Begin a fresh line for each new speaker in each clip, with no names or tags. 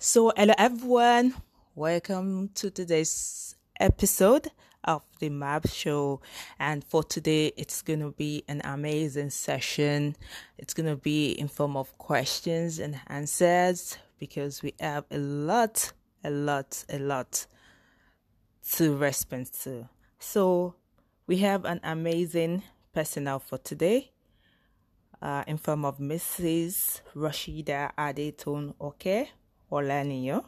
So, hello everyone. Welcome to today's episode of the Map Show. And for today, it's going to be an amazing session. It's going to be in form of questions and answers because we have a lot, a lot, a lot to respond to. So, we have an amazing personnel for today. Uh, in form of Mrs. Rashida Adetun Oke Olaniyo.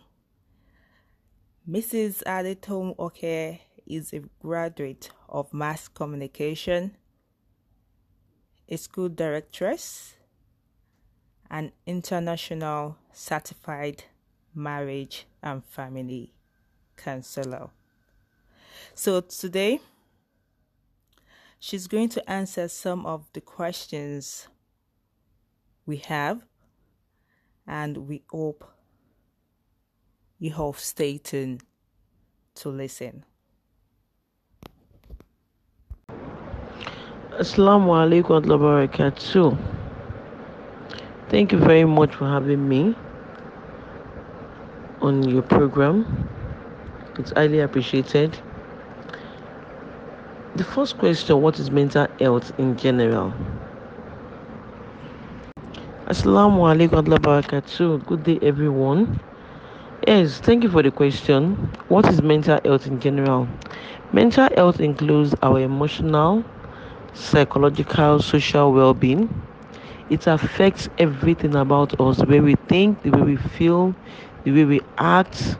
Mrs. Adetun Oke is a graduate of mass communication, a school directress, an international certified marriage and family counselor. So today, she's going to answer some of the questions we have, and we hope you have stayed tuned to listen.
Assalamu alaikum wa barakatuh. Thank you very much for having me on your program. It's highly appreciated. The first question What is mental health in general? Assalamu alaikum wa barakatuh. Good day, everyone. Yes, thank you for the question. What is mental health in general? Mental health includes our emotional, psychological, social well being. It affects everything about us the way we think, the way we feel, the way we act.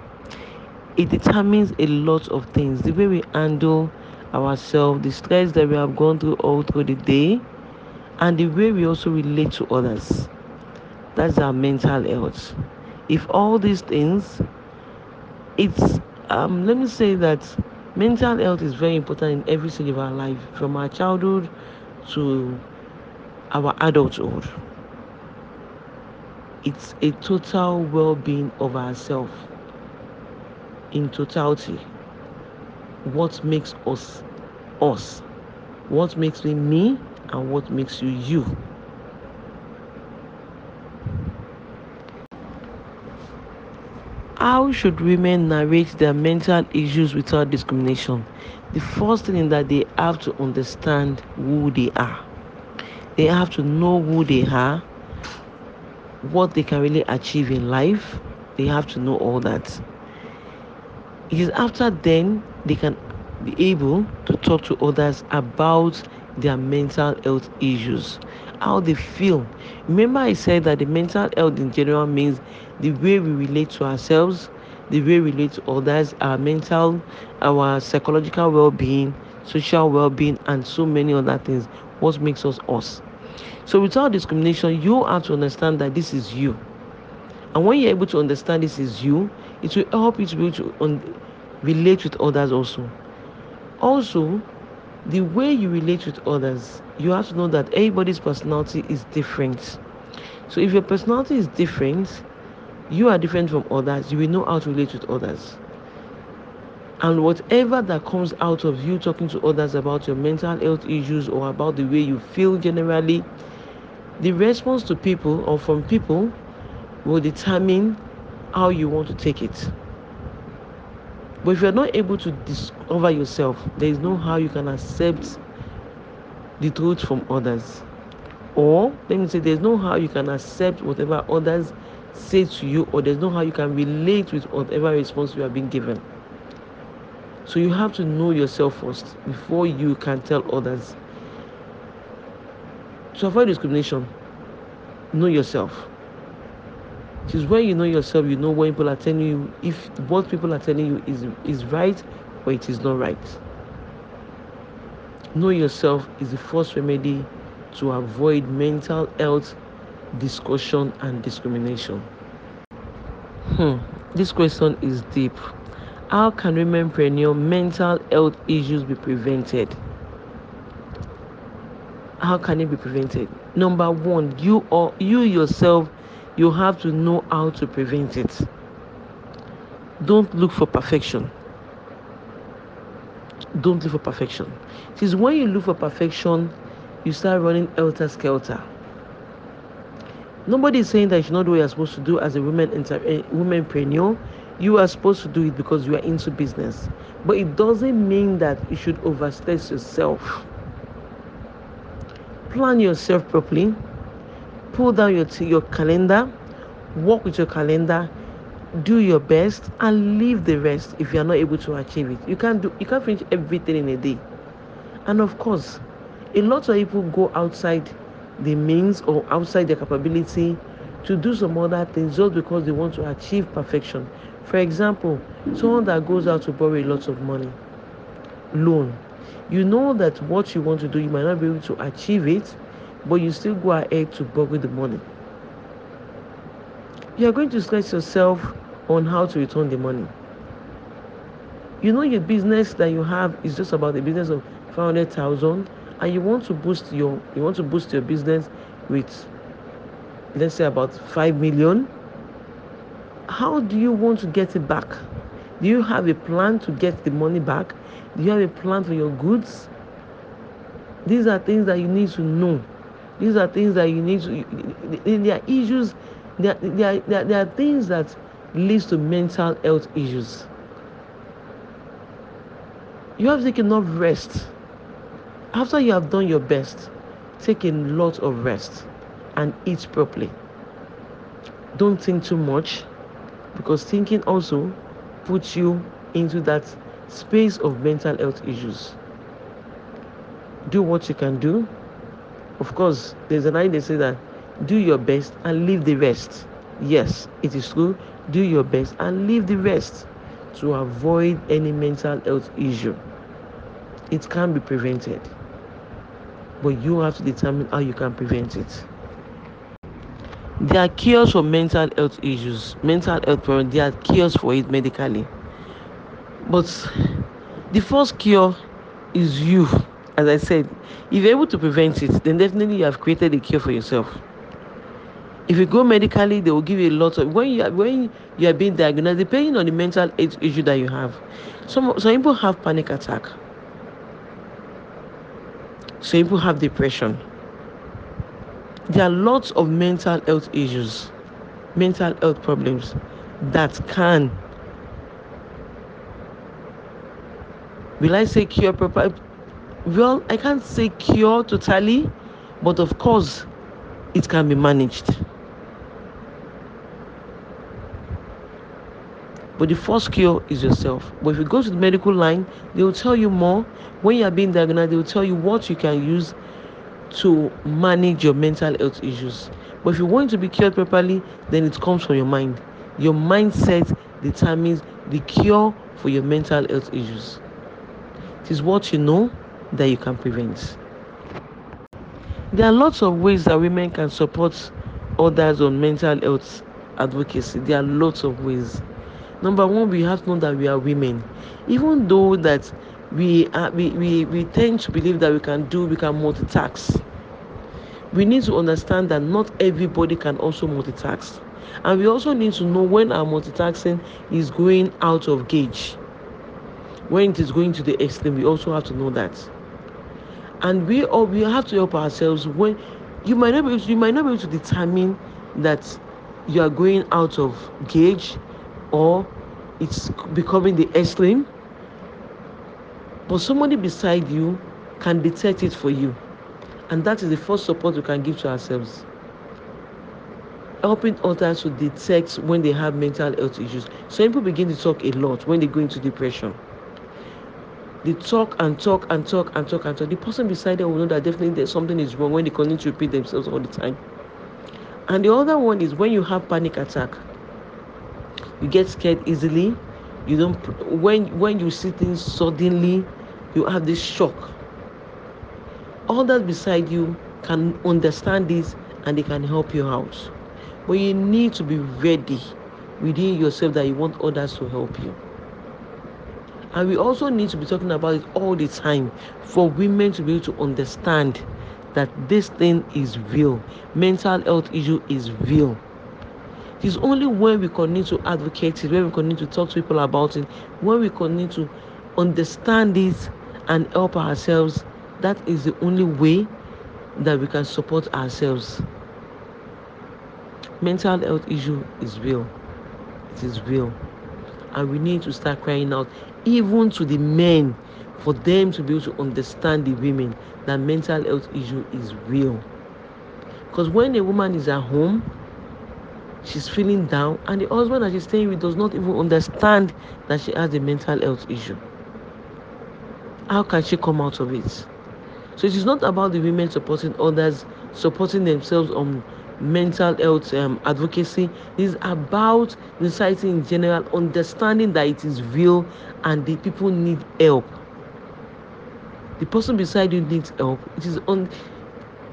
It determines a lot of things the way we handle ourselves, the stress that we have gone through all through the day, and the way we also relate to others. That's our mental health. If all these things, it's um, let me say that mental health is very important in every stage of our life, from our childhood to our adulthood. It's a total well being of ourselves in totality. What makes us us? What makes me me? And what makes you you? How should women narrate their mental issues without discrimination? The first thing that they have to understand who they are. They have to know who they are, what they can really achieve in life. They have to know all that. It is after then they can be able to talk to others about their mental health issues, how they feel. Remember, I said that the mental health in general means the way we relate to ourselves, the way we relate to others, our mental, our psychological well being, social well being, and so many other things. What makes us us. So, without discrimination, you have to understand that this is you. And when you're able to understand this is you, it will help you to be able to un- relate with others also. Also, the way you relate with others, you have to know that everybody's personality is different. So, if your personality is different, you are different from others, you will know how to relate with others. And whatever that comes out of you talking to others about your mental health issues or about the way you feel generally, the response to people or from people will determine how you want to take it. But if you're not able to discover yourself, there is no how you can accept the truth from others. Or let me say, there's no how you can accept whatever others say to you, or there's no how you can relate with whatever response you are being given. So you have to know yourself first before you can tell others. To avoid discrimination, know yourself. It is when you know yourself, you know when people are telling you if what people are telling you is is right or it is not right. Know yourself is the first remedy to avoid mental health discussion and discrimination. Hmm, this question is deep. How can womenpreneur mental health issues be prevented? How can it be prevented? Number one, you or you yourself, you have to know how to prevent it. Don't look for perfection. Don't look for perfection. It is when you look for perfection, you start running helter skelter Nobody is saying that should not what you're supposed to do as a woman inter- a womanpreneur. You are supposed to do it because you are into business. But it doesn't mean that you should overstress yourself. Plan yourself properly. Pull down your, t- your calendar. Work with your calendar. Do your best and leave the rest if you are not able to achieve it. You can't do you can't finish everything in a day. And of course, a lot of people go outside the means or outside their capability to do some other things just because they want to achieve perfection. For example, someone that goes out to borrow a lot of money, loan. You know that what you want to do, you might not be able to achieve it, but you still go ahead to borrow the money. You are going to stress yourself on how to return the money. You know your business that you have is just about the business of 500,000 and you want to boost your you want to boost your business with let's say about 5 million how do you want to get it back? Do you have a plan to get the money back? Do you have a plan for your goods? These are things that you need to know. These are things that you need to there are issues there, there, there, there are things that leads to mental health issues. You have to take enough rest after you have done your best, take a lot of rest and eat properly. Don't think too much because thinking also puts you into that space of mental health issues. Do what you can do. Of course, there's an idea say that do your best and leave the rest. Yes, it is true. Do your best and leave the rest to avoid any mental health issue. It can be prevented but you have to determine how you can prevent it. There are cures for mental health issues, mental health problems. There are cures for it medically, but the first cure is you. As I said, if you're able to prevent it, then definitely you have created a cure for yourself. If you go medically, they will give you a lot of when you are, when you are being diagnosed, depending on the mental health issue that you have. Some some people have panic attack some people have depression. There are lots of mental health issues, mental health problems that can, will I say cure proper? Well, I can't say cure totally, but of course, it can be managed. But the first cure is yourself. But if you go to the medical line, they will tell you more. When you are being diagnosed, they will tell you what you can use to manage your mental health issues. But if you want to be cured properly, then it comes from your mind. Your mindset determines the cure for your mental health issues. It is what you know that you can prevent. There are lots of ways that women can support others on mental health advocacy. There are lots of ways number one we have to know that we are women even though that we are we, we we tend to believe that we can do we can multitask. We need to understand that not everybody can also multitask. And we also need to know when our multitasking is going out of gauge. When it is going to the extreme we also have to know that. And we all we have to help ourselves when you might not be able to, you might not be able to determine that you are going out of gauge or it's becoming the extreme but somebody beside you can detect it for you. And that is the first support we can give to ourselves. Helping others to detect when they have mental health issues. Some people begin to talk a lot when they go into depression. They talk and talk and talk and talk and talk. The person beside them will know that definitely there's something is wrong when they continue to repeat themselves all the time. And the other one is when you have panic attack. You get scared easily. You don't when when you see things suddenly you have this shock. Others beside you can understand this and they can help you out but you need to be ready within yourself that you want others to help you. And we also need to be talking about it all the time for women to be able to understand that this thing is real. Mental health issue is real. It's only when we continue to advocate it, when we continue to talk to people about it, when we continue to understand it and help ourselves, that is the only way that we can support ourselves. mental health issue is real. It is real. And we need to start crying out, even to the men, for them to be able to understand the women that mental health issue is real. Because when a woman is at home, she's feeling down, and the husband that she's staying with does not even understand that she has a mental health issue. How can she come out of it? So it is not about the women supporting others, supporting themselves on mental health um, advocacy. It is about the society in general understanding that it is real and the people need help. The person beside you needs help. It is on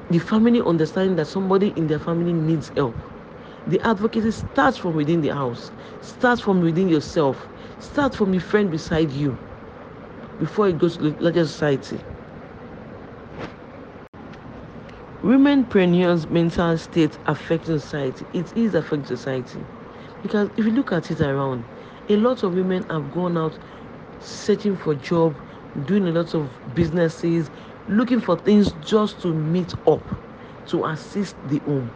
the family understanding that somebody in their family needs help. The advocacy starts from within the house, starts from within yourself, starts from the friend beside you before it goes to the larger society. Womenpreneurs' mental state affecting society. It is affecting society. Because if you look at it around, a lot of women have gone out searching for job, doing a lot of businesses, looking for things just to meet up, to assist the home.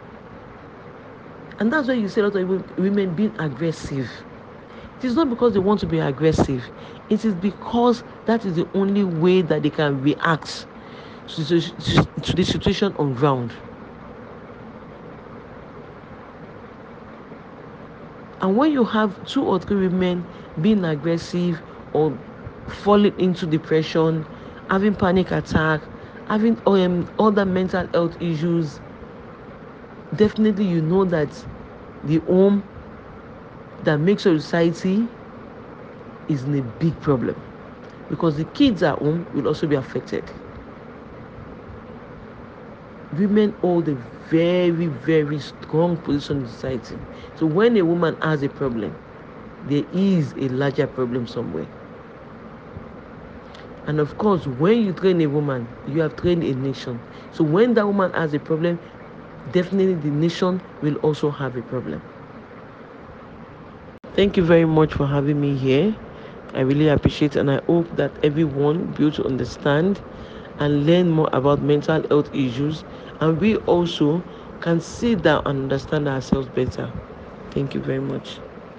And that's why you see a lot of women being aggressive. It is not because they want to be aggressive, it is because that is the only way that they can react to, to the situation on ground. And when you have two or three women being aggressive or falling into depression, having panic attack, having um, other mental health issues, definitely you know that the home that makes your society is in a big problem because the kids at home will also be affected women hold a very, very strong position in society. So when a woman has a problem, there is a larger problem somewhere. And of course, when you train a woman, you have trained a nation. So when that woman has a problem, definitely the nation will also have a problem. Thank you very much for having me here. I really appreciate it, and I hope that everyone will to understand and learn more about mental health issues and we also can sit down and understand ourselves better. Thank you very much.